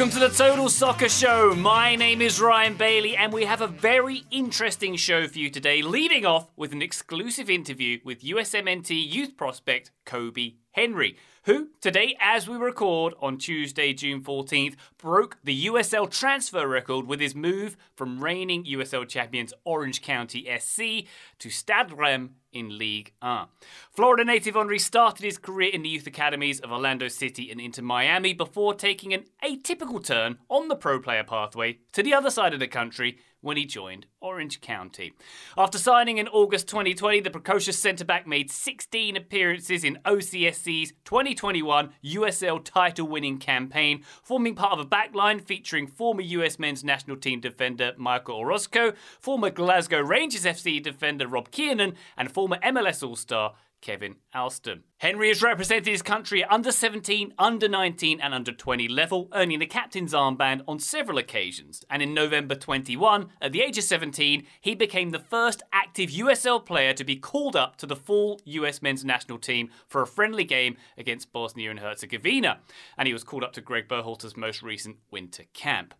Welcome to the Total Soccer Show. My name is Ryan Bailey, and we have a very interesting show for you today, leading off with an exclusive interview with USMNT youth prospect Kobe Henry, who today, as we record on Tuesday, June 14th, broke the USL transfer record with his move from reigning USL champions Orange County SC to Stade in Ligue 1. Florida native Henry started his career in the youth academies of Orlando City and Inter Miami before taking an atypical turn on the pro player pathway to the other side of the country when he joined Orange County. After signing in August 2020, the precocious centre back made 16 appearances in OCSC's 2021 USL title winning campaign, forming part of a backline featuring former US men's national team defender Michael Orozco, former Glasgow Rangers FC defender Rob Kiernan, and former MLS All Star Kevin Alston. Henry has represented his country at under 17, under 19, and under 20 level, earning the captain's armband on several occasions. And in November 21, at the age of 17, he became the first active USL player to be called up to the full US men's national team for a friendly game against Bosnia and Herzegovina. And he was called up to Greg Berhalter's most recent winter camp.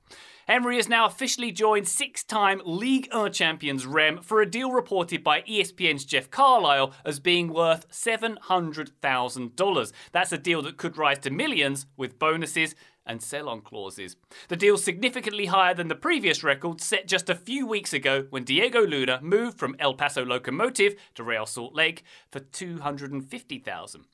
Henry has now officially joined six time Ligue 1 champions Reims for a deal reported by ESPN's Jeff Carlisle as being worth $700,000. That's a deal that could rise to millions with bonuses and sell on clauses. The deal's significantly higher than the previous record set just a few weeks ago when Diego Luna moved from El Paso Locomotive to Real Salt Lake for 250,000.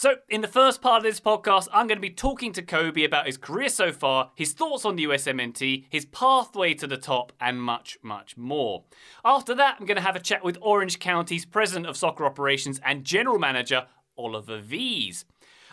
So, in the first part of this podcast, I'm going to be talking to Kobe about his career so far, his thoughts on the USMNT, his pathway to the top, and much, much more. After that, I'm going to have a chat with Orange County's President of Soccer Operations and General Manager, Oliver Wiese.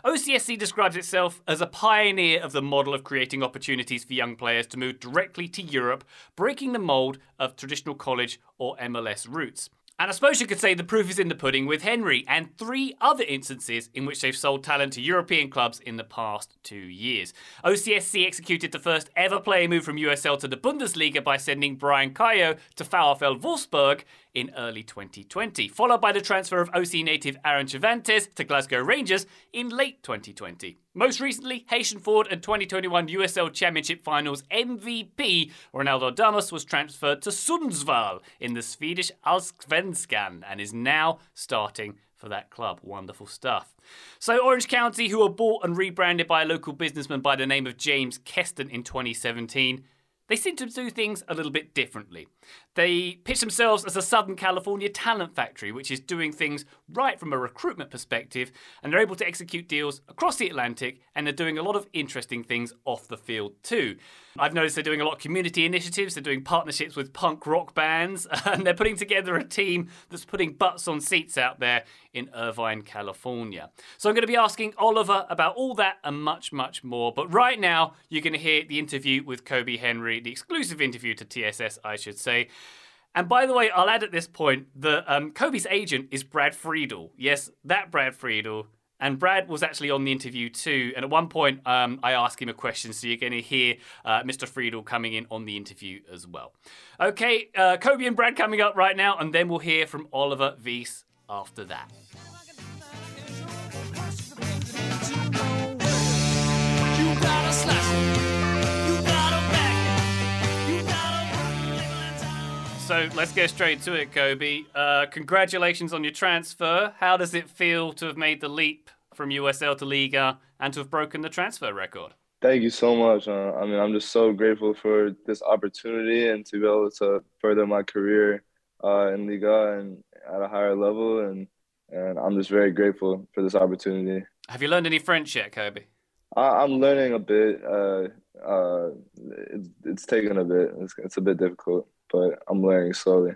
OCSC describes itself as a pioneer of the model of creating opportunities for young players to move directly to Europe, breaking the mould of traditional college or MLS routes. And I suppose you could say the proof is in the pudding with Henry and three other instances in which they've sold talent to European clubs in the past two years. OCSC executed the first ever player move from USL to the Bundesliga by sending Brian Cayo to VfL Wolfsburg in early 2020, followed by the transfer of OC native Aaron Cervantes to Glasgow Rangers in late 2020. Most recently, Haitian Ford and 2021 USL Championship Finals MVP Ronaldo Damus was transferred to Sundsvall in the Swedish Allsvenskan and is now starting for that club. Wonderful stuff. So, Orange County, who were bought and rebranded by a local businessman by the name of James Keston in 2017, they seem to do things a little bit differently. They pitch themselves as a Southern California talent factory, which is doing things right from a recruitment perspective, and they're able to execute deals across the Atlantic, and they're doing a lot of interesting things off the field too. I've noticed they're doing a lot of community initiatives, they're doing partnerships with punk rock bands, and they're putting together a team that's putting butts on seats out there in Irvine, California. So I'm going to be asking Oliver about all that and much, much more. But right now, you're going to hear the interview with Kobe Henry, the exclusive interview to TSS, I should say. And by the way, I'll add at this point that um, Kobe's agent is Brad Friedel. Yes, that Brad Friedel. And Brad was actually on the interview too. And at one point, um, I asked him a question, so you're going to hear uh, Mr. Friedel coming in on the interview as well. Okay, uh, Kobi and Brad coming up right now, and then we'll hear from Oliver Wiese after that. So let's get straight to it, Kobe. Uh, congratulations on your transfer. How does it feel to have made the leap from USL to Ligue and to have broken the transfer record? Thank you so much. Uh, I mean, I'm just so grateful for this opportunity and to be able to further my career uh, in Ligue and at a higher level. And, and I'm just very grateful for this opportunity. Have you learned any French yet, Kobe? I, am learning a bit. Uh, uh, it's, it's taken a bit. It's, it's a bit difficult but I'm learning slowly.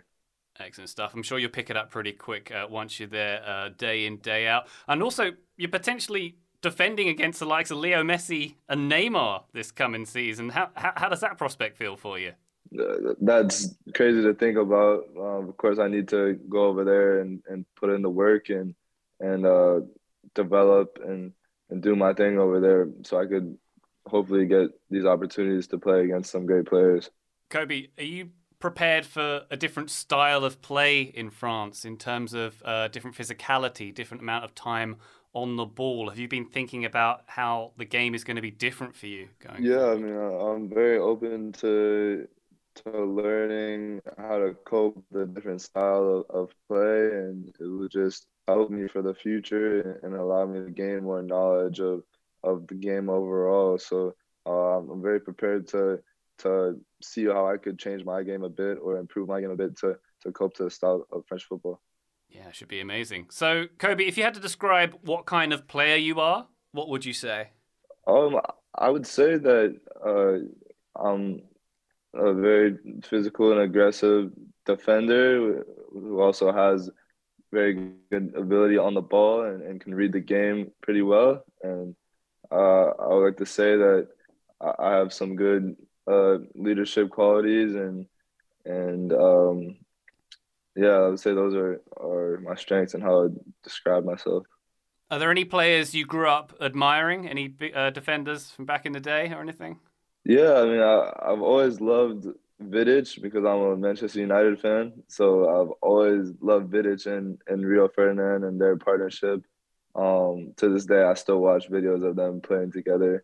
Excellent stuff. I'm sure you'll pick it up pretty quick uh, once you're there, uh, day in, day out. And also, you're potentially defending against the likes of Leo Messi and Neymar this coming season. How, how, how does that prospect feel for you? Uh, that's crazy to think about. Um, of course, I need to go over there and, and put in the work and and uh, develop and, and do my thing over there so I could hopefully get these opportunities to play against some great players. Kobe, are you prepared for a different style of play in France in terms of uh, different physicality, different amount of time on the ball? Have you been thinking about how the game is going to be different for you going? Yeah, forward? I mean, I'm very open to to learning how to cope with the different style of, of play, and it will just help me for the future and allow me to gain more knowledge of of the game overall. So uh, I'm very prepared to to see how I could change my game a bit or improve my game a bit to to cope to the style of French football. Yeah, it should be amazing. So, Kobe, if you had to describe what kind of player you are, what would you say? Um, I would say that uh, I'm a very physical and aggressive defender who also has very good ability on the ball and, and can read the game pretty well. And uh, I would like to say that I have some good uh, leadership qualities and and um, yeah, I would say those are, are my strengths and how I describe myself. Are there any players you grew up admiring? Any uh, defenders from back in the day or anything? Yeah, I mean, I, I've always loved Vidic because I'm a Manchester United fan. So I've always loved Vidic and, and Rio Ferdinand and their partnership. Um, to this day, I still watch videos of them playing together.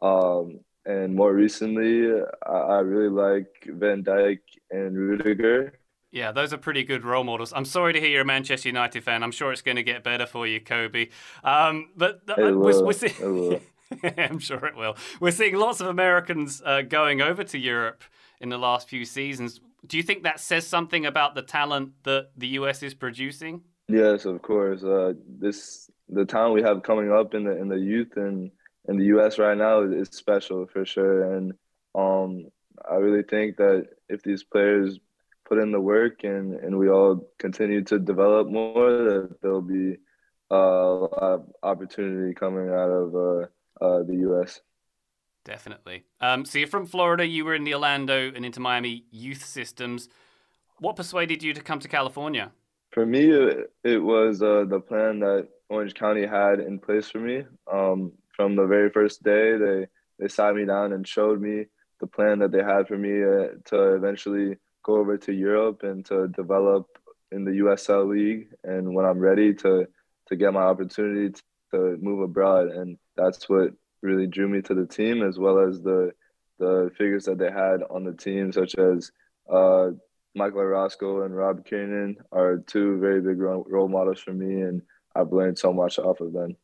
Um, and more recently, I, I really like Van Dijk and Rudiger. Yeah, those are pretty good role models. I'm sorry to hear you're a Manchester United fan. I'm sure it's going to get better for you, Kobe. Um, but uh, we're, we're seeing. I'm sure it will. We're seeing lots of Americans uh, going over to Europe in the last few seasons. Do you think that says something about the talent that the US is producing? Yes, of course. Uh, this the talent we have coming up in the in the youth and in the US right now is special for sure. And um, I really think that if these players put in the work and, and we all continue to develop more, that there'll be uh, a lot of opportunity coming out of uh, uh, the U.S. Definitely. Um, so you're from Florida. You were in the Orlando and Inter Miami youth systems. What persuaded you to come to California? For me, it, it was uh, the plan that Orange County had in place for me. Um, from the very first day, they they sat me down and showed me the plan that they had for me uh, to eventually go over to Europe and to develop in the USL League. And when I'm ready to to get my opportunity to move abroad, and that's what really drew me to the team, as well as the the figures that they had on the team, such as uh, Michael Orozco and Rob Kiernan, are two very big role models for me, and I've learned so much off of them.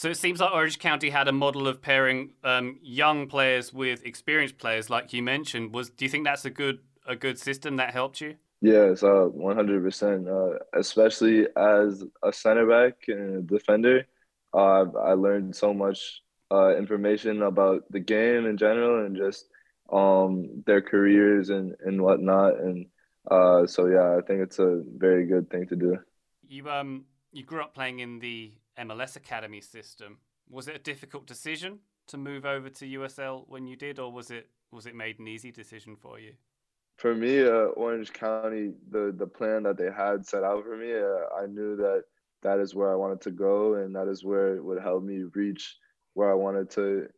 So it seems like Orange County had a model of pairing um, young players with experienced players, like you mentioned. Was do you think that's a good a good system that helped you? Yes, uh, one hundred percent. Uh, especially as a center back and a defender, uh, I learned so much uh, information about the game in general and just um, their careers and and whatnot. And uh, so yeah, I think it's a very good thing to do. You um you grew up playing in the MLS academy system. Was it a difficult decision to move over to USL when you did, or was it was it made an easy decision for you? For me, uh, Orange County, the the plan that they had set out for me, uh, I knew that that is where I wanted to go, and that is where it would help me reach where I wanted to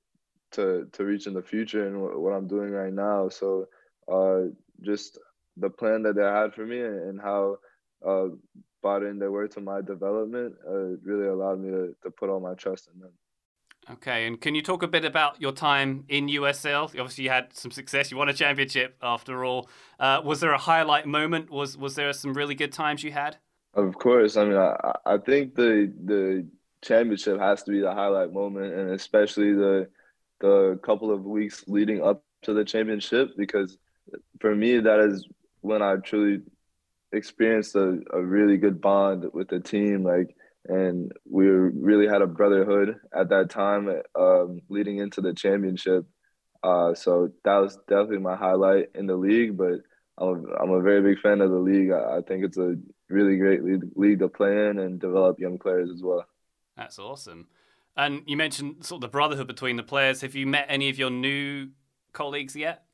to to reach in the future, and what I'm doing right now. So, uh, just the plan that they had for me, and how uh, bought in they were to my development uh, really allowed me to, to put all my trust in them. Okay, and can you talk a bit about your time in USL? Obviously, you had some success. You won a championship after all. Uh, was there a highlight moment? Was was there some really good times you had? Of course. I mean, I, I think the the championship has to be the highlight moment, and especially the the couple of weeks leading up to the championship, because for me, that is when I truly experienced a, a really good bond with the team. Like and we really had a brotherhood at that time um, leading into the championship. Uh, so that was definitely my highlight in the league. But I'm a, I'm a very big fan of the league. I, I think it's a really great league, league to play in and develop young players as well. That's awesome. And you mentioned sort of the brotherhood between the players. Have you met any of your new colleagues yet?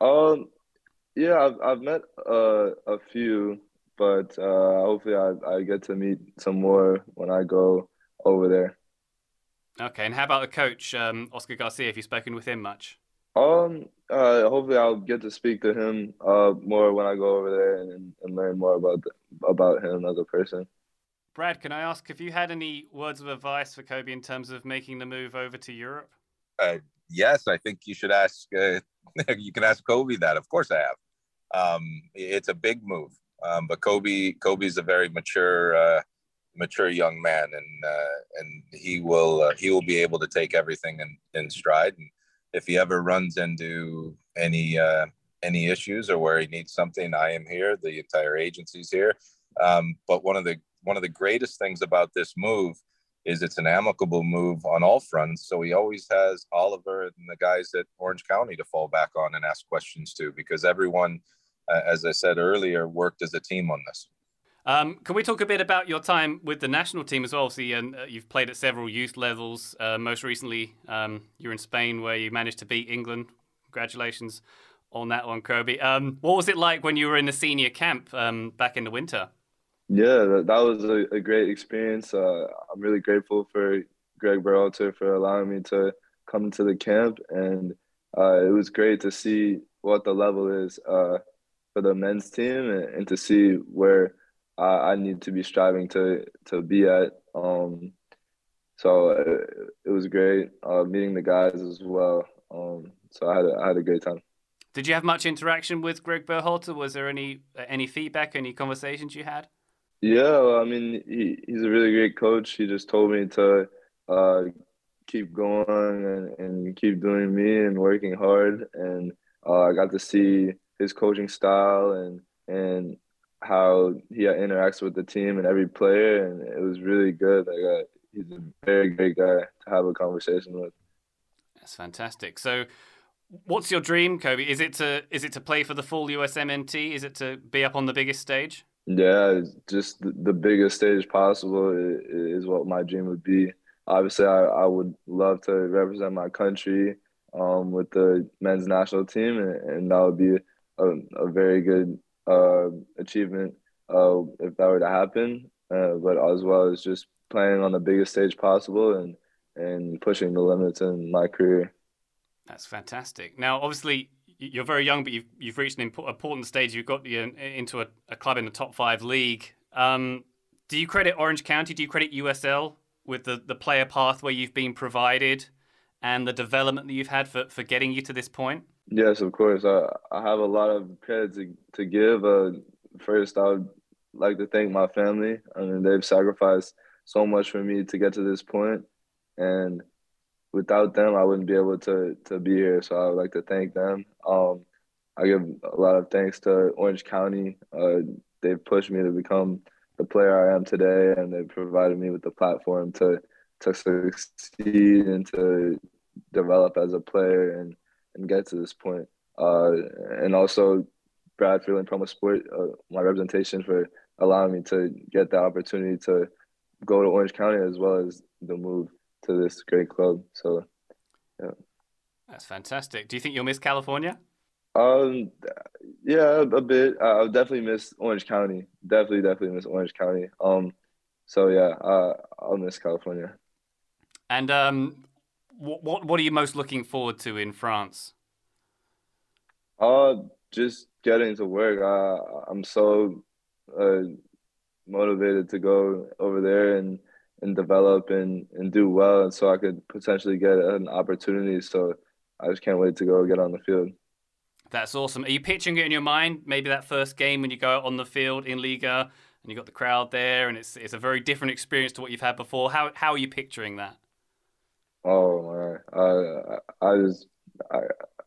Um, yeah, I've, I've met uh, a few but uh, hopefully I, I get to meet some more when I go over there. Okay, and how about the coach, um, Oscar Garcia? Have you spoken with him much? Um, uh, hopefully I'll get to speak to him uh more when I go over there and, and learn more about the, about him as a person. Brad, can I ask if you had any words of advice for Kobe in terms of making the move over to Europe? Uh, yes, I think you should ask. Uh, you can ask Kobe that. Of course, I have. Um, it's a big move, um, but Kobe Kobe's a very mature uh, mature young man, and uh, and he will uh, he will be able to take everything in, in stride. And if he ever runs into any uh, any issues or where he needs something, I am here. The entire agency's here. Um, but one of the one of the greatest things about this move is it's an amicable move on all fronts. So he always has Oliver and the guys at Orange County to fall back on and ask questions to, because everyone, as I said earlier, worked as a team on this. Um, can we talk a bit about your time with the national team as well? See, and uh, you've played at several youth levels. Uh, most recently, um, you're in Spain, where you managed to beat England. Congratulations on that one, Kirby. Um, what was it like when you were in the senior camp um, back in the winter? Yeah, that, that was a, a, great experience. Uh, I'm really grateful for Greg Berhalter for allowing me to come to the camp, and uh, it was great to see what the level is uh, for the men's team and, and to see where I, I, need to be striving to to be at. Um, so it, uh, it, was great uh, meeting the guys as well. Um, so I had a, I had a great time. Did you have much interaction with Greg Berhalter? Was there any any feedback, any conversations you had? Yeah, well, I mean, he, he's a really great coach. He just told me to uh, keep going and, and keep doing me and working hard. And uh, I got to see his coaching style and and how he interacts with the team and every player, and it was really good. Like, uh, he's a very great guy to have a conversation with. That's fantastic. So, what's your dream, Kobe? Is it to is it to play for the full USMNT? Is it to be up on the biggest stage? Yeah, just the biggest stage possible is what my dream would be. Obviously, I, I would love to represent my country um, with the men's national team, and, and that would be a, a very good uh, achievement uh, if that were to happen. Uh, but as well as just playing on the biggest stage possible and and pushing the limits in my career. That's fantastic. Now, obviously, you're very young, but you've you've reached an important stage. You've got into a, a club in the top five league. Um, do you credit Orange County? Do you credit USL with the, the player pathway you've been provided and the development that you've had for, for getting you to this point? Yes, of course. I, I have a lot of credit to, to give. Uh, first, I would like to thank my family. I mean, they've sacrificed so much for me to get to this point, and without them, I wouldn't be able to to be here. So I would like to thank them. Um, I give a lot of thanks to Orange County. Uh, they've pushed me to become the player I am today, and they've provided me with the platform to to succeed and to develop as a player and and get to this point. Uh, and also Brad Friedel and Promo Sport, uh, my representation for allowing me to get the opportunity to go to Orange County as well as the move to this great club. So, yeah. That's fantastic. Do you think you'll miss California? Um, yeah, a bit. I'll definitely miss Orange County. Definitely, definitely miss Orange County. Um, so yeah, uh, I'll miss California. And um, what what what are you most looking forward to in France? Uh, just getting to work. I I'm so uh, motivated to go over there and and develop and, and do well and so I could potentially get an opportunity. So I just can't wait to go get on the field. That's awesome. Are you picturing it in your mind? Maybe that first game when you go out on the field in Ligue and you got the crowd there and it's it's a very different experience to what you've had before. How how are you picturing that? Oh man, I I just I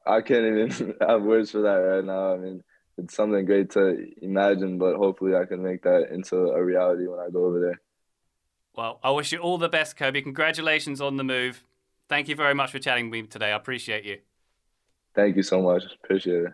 I can't even have words for that right now. I mean it's something great to imagine, but hopefully I can make that into a reality when I go over there. Well, I wish you all the best, Kobe. Congratulations on the move. Thank you very much for chatting with me today. I appreciate you. Thank you so much. Appreciate it.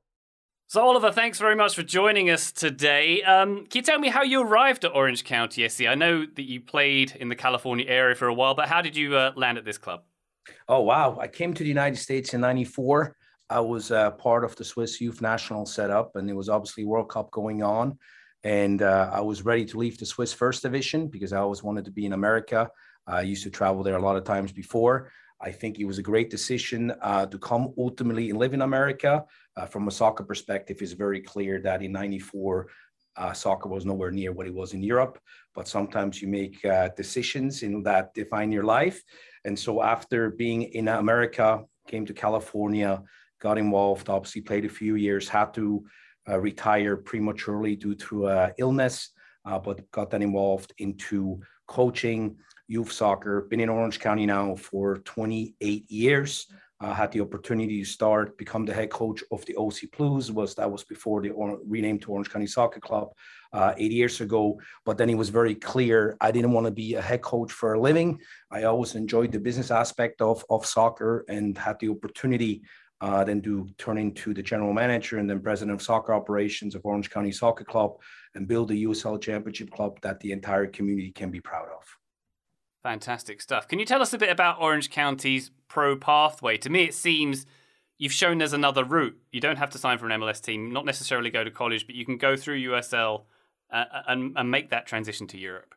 So, Oliver, thanks very much for joining us today. Um, can you tell me how you arrived at Orange County SC? I know that you played in the California area for a while, but how did you uh, land at this club? Oh, wow. I came to the United States in 94. I was uh, part of the Swiss Youth National setup, and it was obviously World Cup going on. And uh, I was ready to leave the Swiss First Division because I always wanted to be in America. I used to travel there a lot of times before. I think it was a great decision uh, to come ultimately and live in America. Uh, from a soccer perspective, it's very clear that in 94, uh, soccer was nowhere near what it was in Europe. But sometimes you make uh, decisions in that define your life. And so after being in America, came to California, got involved, obviously played a few years, had to uh, retire prematurely due to uh, illness, uh, but got then involved into coaching youth soccer. Been in Orange County now for 28 years. Uh, had the opportunity to start, become the head coach of the OC Blues. Was that was before the or, renamed to Orange County Soccer Club uh, eight years ago. But then it was very clear I didn't want to be a head coach for a living. I always enjoyed the business aspect of of soccer and had the opportunity uh, then to turn into the general manager and then president of soccer operations of Orange County Soccer Club and build a USL Championship club that the entire community can be proud of. Fantastic stuff. Can you tell us a bit about Orange County's pro pathway? To me, it seems you've shown there's another route. You don't have to sign for an MLS team, not necessarily go to college, but you can go through USL uh, and, and make that transition to Europe.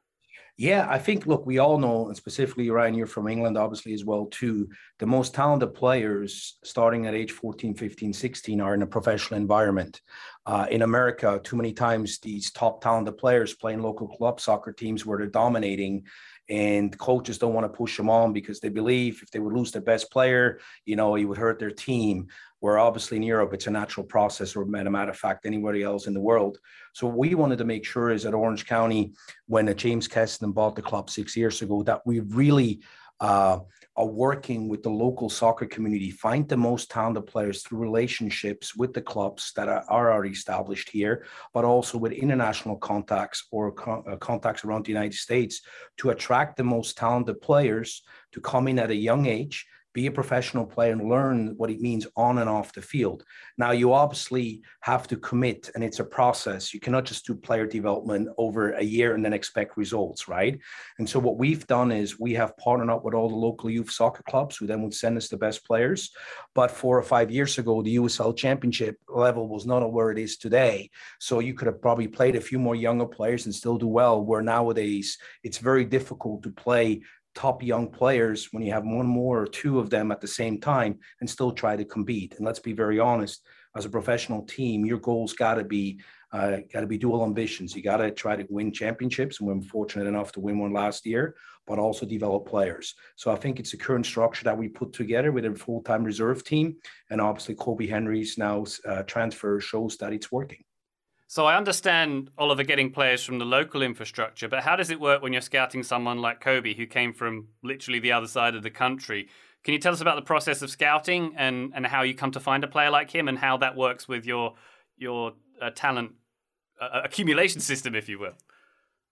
Yeah, I think, look, we all know, and specifically, Ryan, you're from England, obviously, as well, too. The most talented players starting at age 14, 15, 16 are in a professional environment. Uh, in America, too many times these top talented players playing local club soccer teams where they're dominating and coaches don't want to push them on because they believe if they would lose their best player, you know, it would hurt their team. Where obviously in Europe, it's a natural process, or a matter of fact, anybody else in the world. So what we wanted to make sure is at Orange County, when James Keston bought the club six years ago, that we really uh, are working with the local soccer community, find the most talented players through relationships with the clubs that are, are already established here, but also with international contacts or co- uh, contacts around the United States to attract the most talented players to come in at a young age be a professional player and learn what it means on and off the field. Now, you obviously have to commit, and it's a process. You cannot just do player development over a year and then expect results, right? And so, what we've done is we have partnered up with all the local youth soccer clubs who then would send us the best players. But four or five years ago, the USL championship level was not where it is today. So, you could have probably played a few more younger players and still do well, where nowadays it's very difficult to play top young players when you have one more or two of them at the same time and still try to compete. And let's be very honest, as a professional team, your goals got to be uh, got to be dual ambitions. You got to try to win championships, and we're fortunate enough to win one last year, but also develop players. So I think it's the current structure that we put together with a full-time reserve team, and obviously Kobe Henry's now uh, transfer shows that it's working. So I understand Oliver getting players from the local infrastructure, but how does it work when you're scouting someone like Kobe who came from literally the other side of the country? Can you tell us about the process of scouting and, and how you come to find a player like him and how that works with your your uh, talent uh, accumulation system, if you will?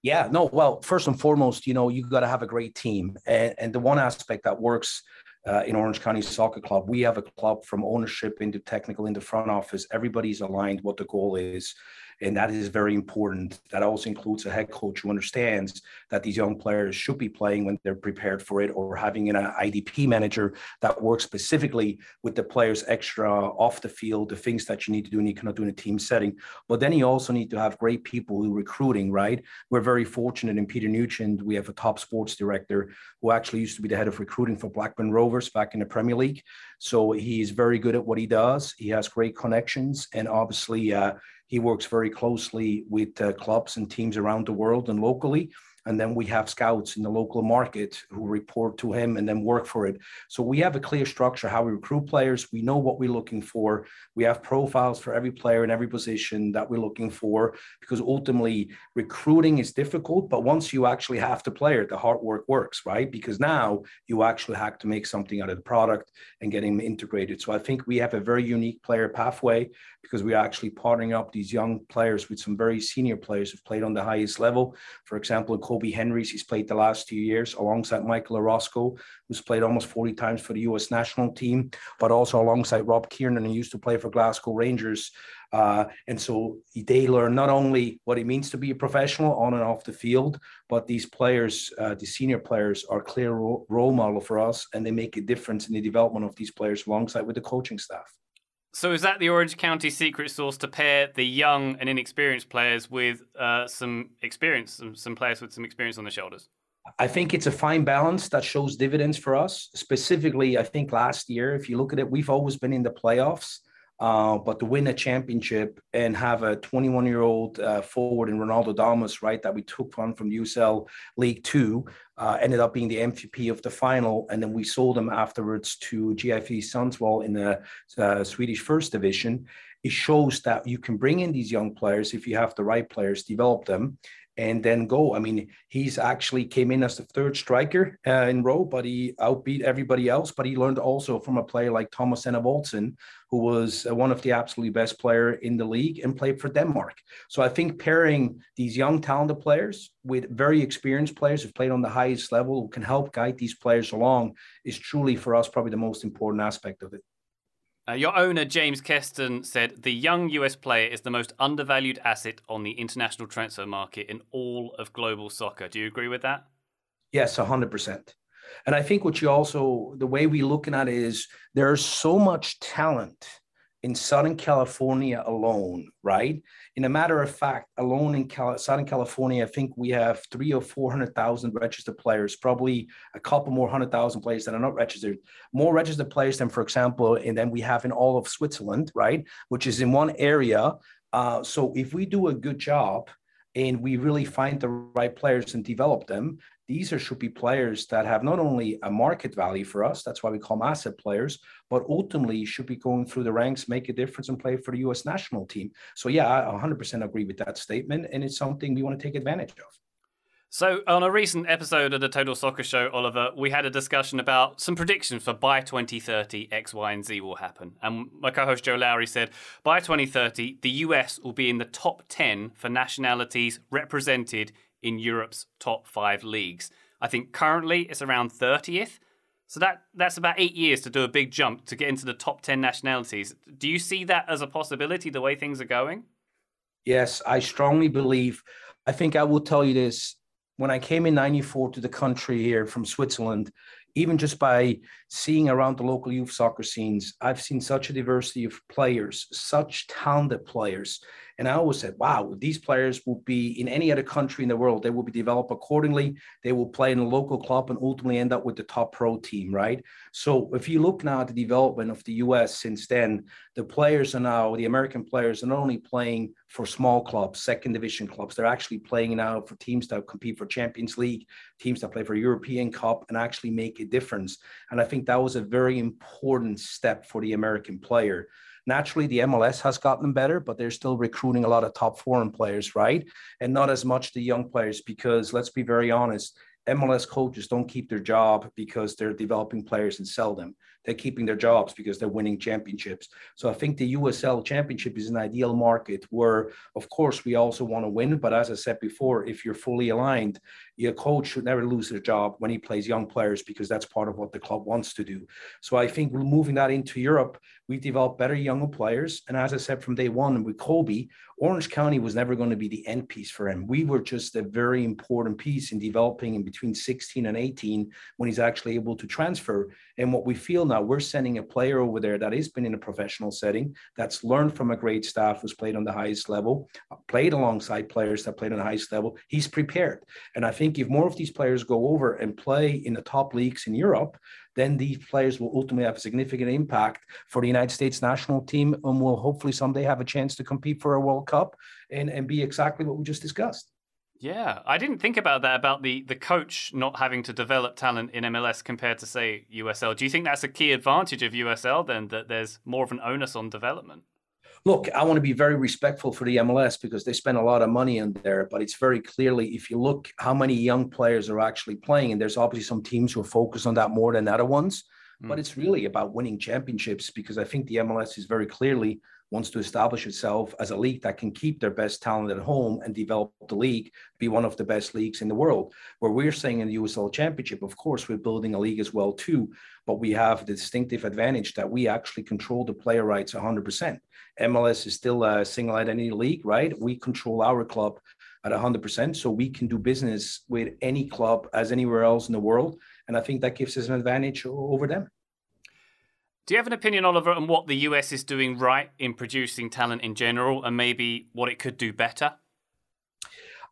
Yeah, no. Well, first and foremost, you know, you got to have a great team, and, and the one aspect that works uh, in Orange County Soccer Club, we have a club from ownership into technical into front office. Everybody's aligned what the goal is. And that is very important. That also includes a head coach who understands that these young players should be playing when they're prepared for it, or having an IDP manager that works specifically with the players extra off the field, the things that you need to do and you cannot do in a team setting. But then you also need to have great people who recruiting, right? We're very fortunate in Peter Nugent. We have a top sports director who actually used to be the head of recruiting for Blackburn Rovers back in the Premier League. So he's very good at what he does. He has great connections, and obviously, uh, he works very closely with uh, clubs and teams around the world and locally. And then we have scouts in the local market who report to him and then work for it. So we have a clear structure how we recruit players. We know what we're looking for. We have profiles for every player in every position that we're looking for because ultimately recruiting is difficult. But once you actually have the player, the hard work works, right? Because now you actually have to make something out of the product and getting integrated. So I think we have a very unique player pathway because we're actually partnering up these young players with some very senior players who've played on the highest level. For example, Kobe Henrys, he's played the last two years alongside Michael Orozco, who's played almost 40 times for the US national team, but also alongside Rob Kiernan, who used to play for Glasgow Rangers. Uh, and so they learn not only what it means to be a professional on and off the field, but these players, uh, the senior players, are clear role model for us, and they make a difference in the development of these players alongside with the coaching staff. So is that the Orange County secret sauce to pair the young and inexperienced players with uh, some experience, some, some players with some experience on the shoulders? I think it's a fine balance that shows dividends for us. Specifically, I think last year, if you look at it, we've always been in the playoffs. Uh, but to win a championship and have a 21 year old uh, forward in Ronaldo Damus, right, that we took on from USL League Two, uh, ended up being the MVP of the final. And then we sold him afterwards to GIF Sundsvall in the uh, Swedish First Division. It shows that you can bring in these young players if you have the right players, develop them, and then go. I mean, he's actually came in as the third striker uh, in row, but he outbeat everybody else. But he learned also from a player like Thomas Enevoldsen, who was uh, one of the absolutely best player in the league and played for Denmark. So I think pairing these young talented players with very experienced players who've played on the highest level who can help guide these players along is truly for us probably the most important aspect of it. Uh, your owner, James Keston, said the young US player is the most undervalued asset on the international transfer market in all of global soccer. Do you agree with that? Yes, 100%. And I think what you also, the way we looking at it is there's so much talent in Southern California alone, right? In a matter of fact, alone in Cal- Southern California, I think we have three or 400,000 registered players, probably a couple more hundred thousand players that are not registered, more registered players than, for example, and then we have in all of Switzerland, right? Which is in one area. Uh, so if we do a good job, and we really find the right players and develop them, these are, should be players that have not only a market value for us, that's why we call them asset players, but ultimately should be going through the ranks, make a difference, and play for the US national team. So, yeah, I 100% agree with that statement. And it's something we want to take advantage of. So, on a recent episode of the Total Soccer Show, Oliver, we had a discussion about some predictions for by 2030, X, Y, and Z will happen. And my co host Joe Lowry said by 2030, the US will be in the top 10 for nationalities represented in Europe's top five leagues. I think currently it's around 30th. So that that's about eight years to do a big jump to get into the top 10 nationalities. Do you see that as a possibility the way things are going? Yes, I strongly believe. I think I will tell you this. When I came in 94 to the country here from Switzerland, even just by seeing around the local youth soccer scenes, I've seen such a diversity of players, such talented players. And I always said, wow, these players will be in any other country in the world, they will be developed accordingly. They will play in a local club and ultimately end up with the top pro team, right? So if you look now at the development of the US since then, the players are now, the American players are not only playing for small clubs, second division clubs, they're actually playing now for teams that compete for Champions League, teams that play for European Cup and actually make a difference. And I think that was a very important step for the American player. Naturally, the MLS has gotten better, but they're still recruiting a lot of top foreign players, right? And not as much the young players, because let's be very honest, MLS coaches don't keep their job because they're developing players and sell them. They're keeping their jobs because they're winning championships. So I think the USL championship is an ideal market where, of course, we also want to win. But as I said before, if you're fully aligned, your coach should never lose their job when he plays young players because that's part of what the club wants to do. So I think moving that into Europe. We've developed better younger players. And as I said from day one with Kobe, Orange County was never going to be the end piece for him. We were just a very important piece in developing in between 16 and 18 when he's actually able to transfer. And what we feel now, we're sending a player over there that has been in a professional setting, that's learned from a great staff who's played on the highest level, uh, played alongside players that played on the highest level. He's prepared. And I think if more of these players go over and play in the top leagues in Europe, then these players will ultimately have a significant impact for the United States national team and will hopefully someday have a chance to compete for a World Cup and, and be exactly what we just discussed. Yeah, I didn't think about that about the the coach not having to develop talent in MLS compared to say USL. Do you think that's a key advantage of USL then that there's more of an onus on development? Look, I want to be very respectful for the MLS because they spend a lot of money in there, but it's very clearly if you look how many young players are actually playing and there's obviously some teams who are focused on that more than other ones, mm. but it's really about winning championships because I think the MLS is very clearly wants to establish itself as a league that can keep their best talent at home and develop the league, be one of the best leagues in the world. Where we're saying in the USL Championship, of course, we're building a league as well too, but we have the distinctive advantage that we actually control the player rights 100%. MLS is still a single entity league, right? We control our club at 100%, so we can do business with any club as anywhere else in the world, and I think that gives us an advantage over them. Do you have an opinion, Oliver, on what the US is doing right in producing talent in general and maybe what it could do better?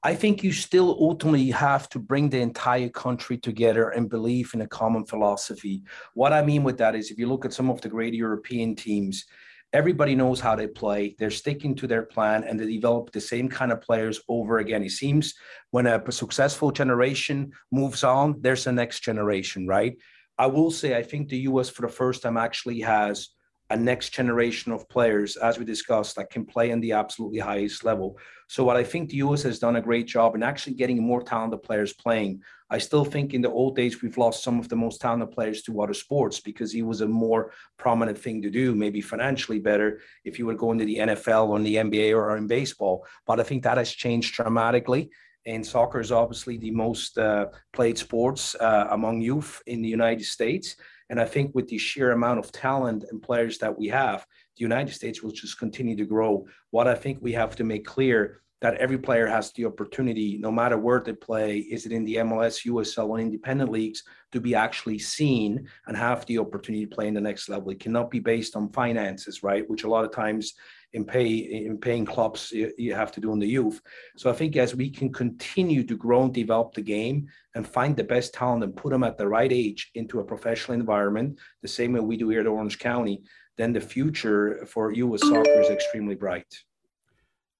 I think you still ultimately have to bring the entire country together and believe in a common philosophy. What I mean with that is if you look at some of the great European teams, everybody knows how they play. They're sticking to their plan and they develop the same kind of players over again. It seems when a successful generation moves on, there's a next generation, right? I will say, I think the US for the first time actually has a next generation of players, as we discussed, that can play in the absolutely highest level. So, what I think the US has done a great job in actually getting more talented players playing. I still think in the old days we've lost some of the most talented players to other sports because it was a more prominent thing to do, maybe financially better if you were going to the NFL or the NBA or in baseball. But I think that has changed dramatically. And soccer is obviously the most uh, played sports uh, among youth in the United States. And I think with the sheer amount of talent and players that we have, the United States will just continue to grow. What I think we have to make clear that every player has the opportunity, no matter where they play, is it in the MLS, USL, or independent leagues, to be actually seen and have the opportunity to play in the next level. It cannot be based on finances, right? Which a lot of times in pay in paying clubs you, have to do in the youth. So I think as we can continue to grow and develop the game and find the best talent and put them at the right age into a professional environment, the same way we do here at Orange County, then the future for U.S. soccer is extremely bright.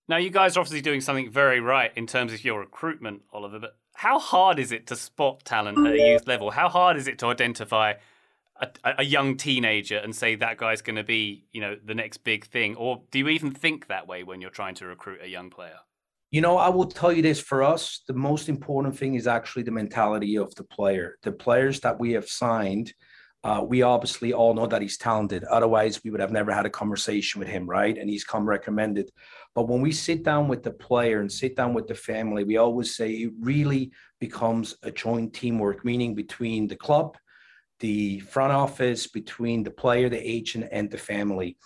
Now, you guys are obviously doing something very right in terms of your recruitment, Oliver. But how hard is it to spot talent at a youth level? How hard is it to identify a, a young teenager and say that guy's going to be, you know, the next big thing? Or do you even think that way when you're trying to recruit a young player? You know, I will tell you this for us, the most important thing is actually the mentality of the player. The players that we have signed, uh, we obviously all know that he's talented. Otherwise, we would have never had a conversation with him, right? And he's come recommended. But when we sit down with the player and sit down with the family, we always say it really becomes a joint teamwork, meaning between the club, the front office, between the player, the agent, and the family.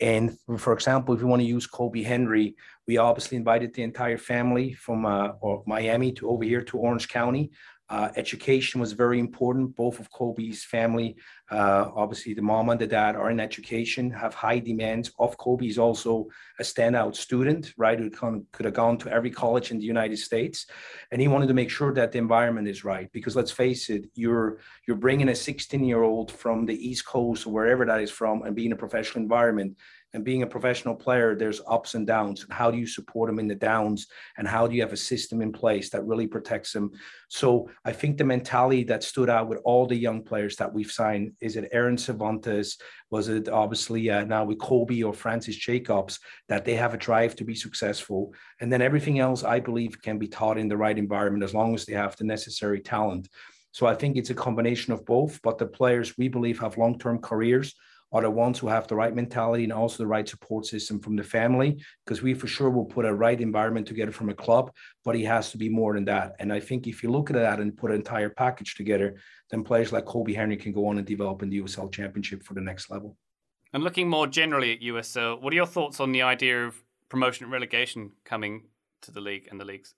And for example, if we want to use Kobe Henry, we obviously invited the entire family from uh, Miami to over here to Orange County. Uh, education was very important. Both of Kobe's family, uh, obviously the mom and the dad, are in education, have high demands. Of Kobe is also a standout student, right? Who could have gone to every college in the United States, and he wanted to make sure that the environment is right. Because let's face it, you're you're bringing a 16 year old from the East Coast or wherever that is from, and being a professional environment and being a professional player, there's ups and downs. How do you support them in the downs? And how do you have a system in place that really protects them? So I think the mentality that stood out with all the young players that we've signed is it Aaron Cervantes? Was it obviously uh, now with Kobe or Francis Jacobs that they have a drive to be successful? And then everything else, I believe, can be taught in the right environment as long as they have the necessary talent. So I think it's a combination of both, but the players we believe have long term careers are the ones who have the right mentality and also the right support system from the family, because we for sure will put a right environment together from a club, but he has to be more than that. And I think if you look at that and put an entire package together, then players like Kobe Henry can go on and develop in the USL Championship for the next level. And looking more generally at USL, what are your thoughts on the idea of promotion and relegation coming to the league and the leagues?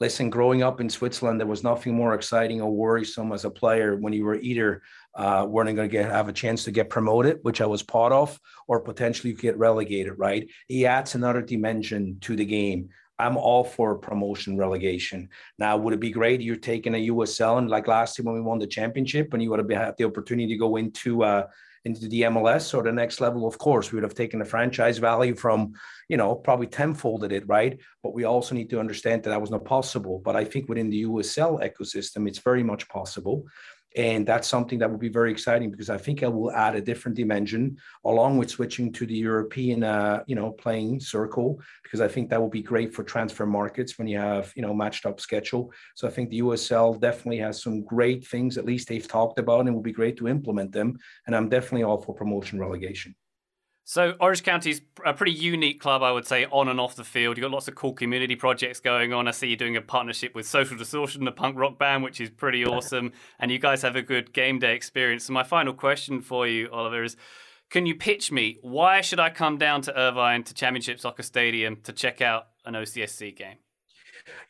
Listen, growing up in Switzerland, there was nothing more exciting or worrisome as a player when you were either uh, weren't going to get have a chance to get promoted, which I was part of, or potentially get relegated. Right? He adds another dimension to the game. I'm all for promotion relegation. Now, would it be great you're taking a USL and like last year when we won the championship and you would have had the opportunity to go into uh, into the MLS or the next level, of course, we would have taken the franchise value from, you know, probably tenfolded it, right? But we also need to understand that that was not possible. But I think within the USL ecosystem, it's very much possible. And that's something that will be very exciting because I think it will add a different dimension along with switching to the European, uh, you know, playing circle, because I think that will be great for transfer markets when you have, you know, matched up schedule. So I think the USL definitely has some great things, at least they've talked about, and it will be great to implement them. And I'm definitely all for promotion relegation. So Orange County's a pretty unique club, I would say, on and off the field. You've got lots of cool community projects going on. I see you're doing a partnership with Social Distortion, the punk rock band, which is pretty awesome. And you guys have a good game day experience. So my final question for you, Oliver, is can you pitch me why should I come down to Irvine to Championship Soccer Stadium to check out an OCSC game?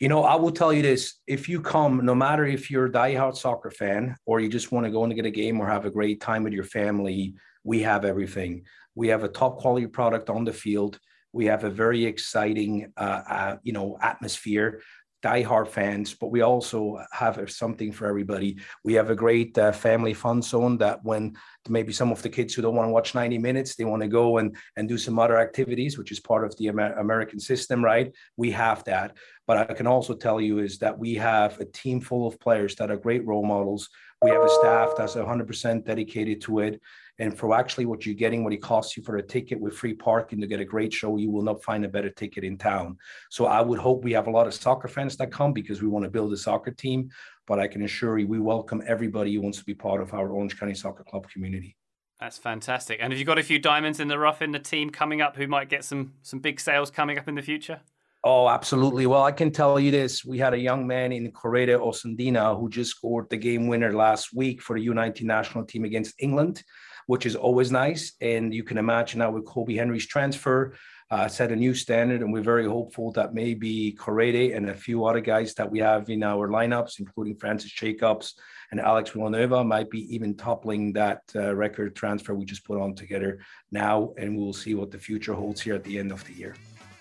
You know, I will tell you this: if you come, no matter if you're a diehard soccer fan or you just want to go and get a game or have a great time with your family, we have everything. We have a top quality product on the field. We have a very exciting, uh, uh, you know, atmosphere. diehard fans, but we also have something for everybody. We have a great uh, family fun zone that when maybe some of the kids who don't want to watch 90 minutes, they want to go and, and do some other activities, which is part of the Amer- American system, right? We have that. But I can also tell you is that we have a team full of players that are great role models. We have a staff that's 100% dedicated to it. And for actually what you're getting, what it costs you for a ticket with free parking to get a great show, you will not find a better ticket in town. So I would hope we have a lot of soccer fans that come because we want to build a soccer team. But I can assure you, we welcome everybody who wants to be part of our Orange County Soccer Club community. That's fantastic. And have you got a few diamonds in the rough in the team coming up who might get some some big sales coming up in the future? Oh, absolutely. Well, I can tell you this. We had a young man in Korede Osundina who just scored the game winner last week for the U19 national team against England which is always nice. And you can imagine now with Kobe Henry's transfer, uh, set a new standard, and we're very hopeful that maybe Korede and a few other guys that we have in our lineups, including Francis Jacobs and Alex Villanueva, might be even toppling that uh, record transfer we just put on together now, and we'll see what the future holds here at the end of the year.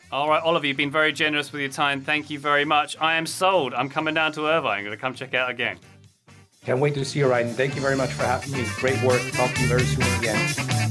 All right, Oliver, you've been very generous with your time. Thank you very much. I am sold. I'm coming down to Irvine. I'm going to come check out again. Can't wait to see you, Ryan. Thank you very much for having me. Great work. Talk to you very soon again.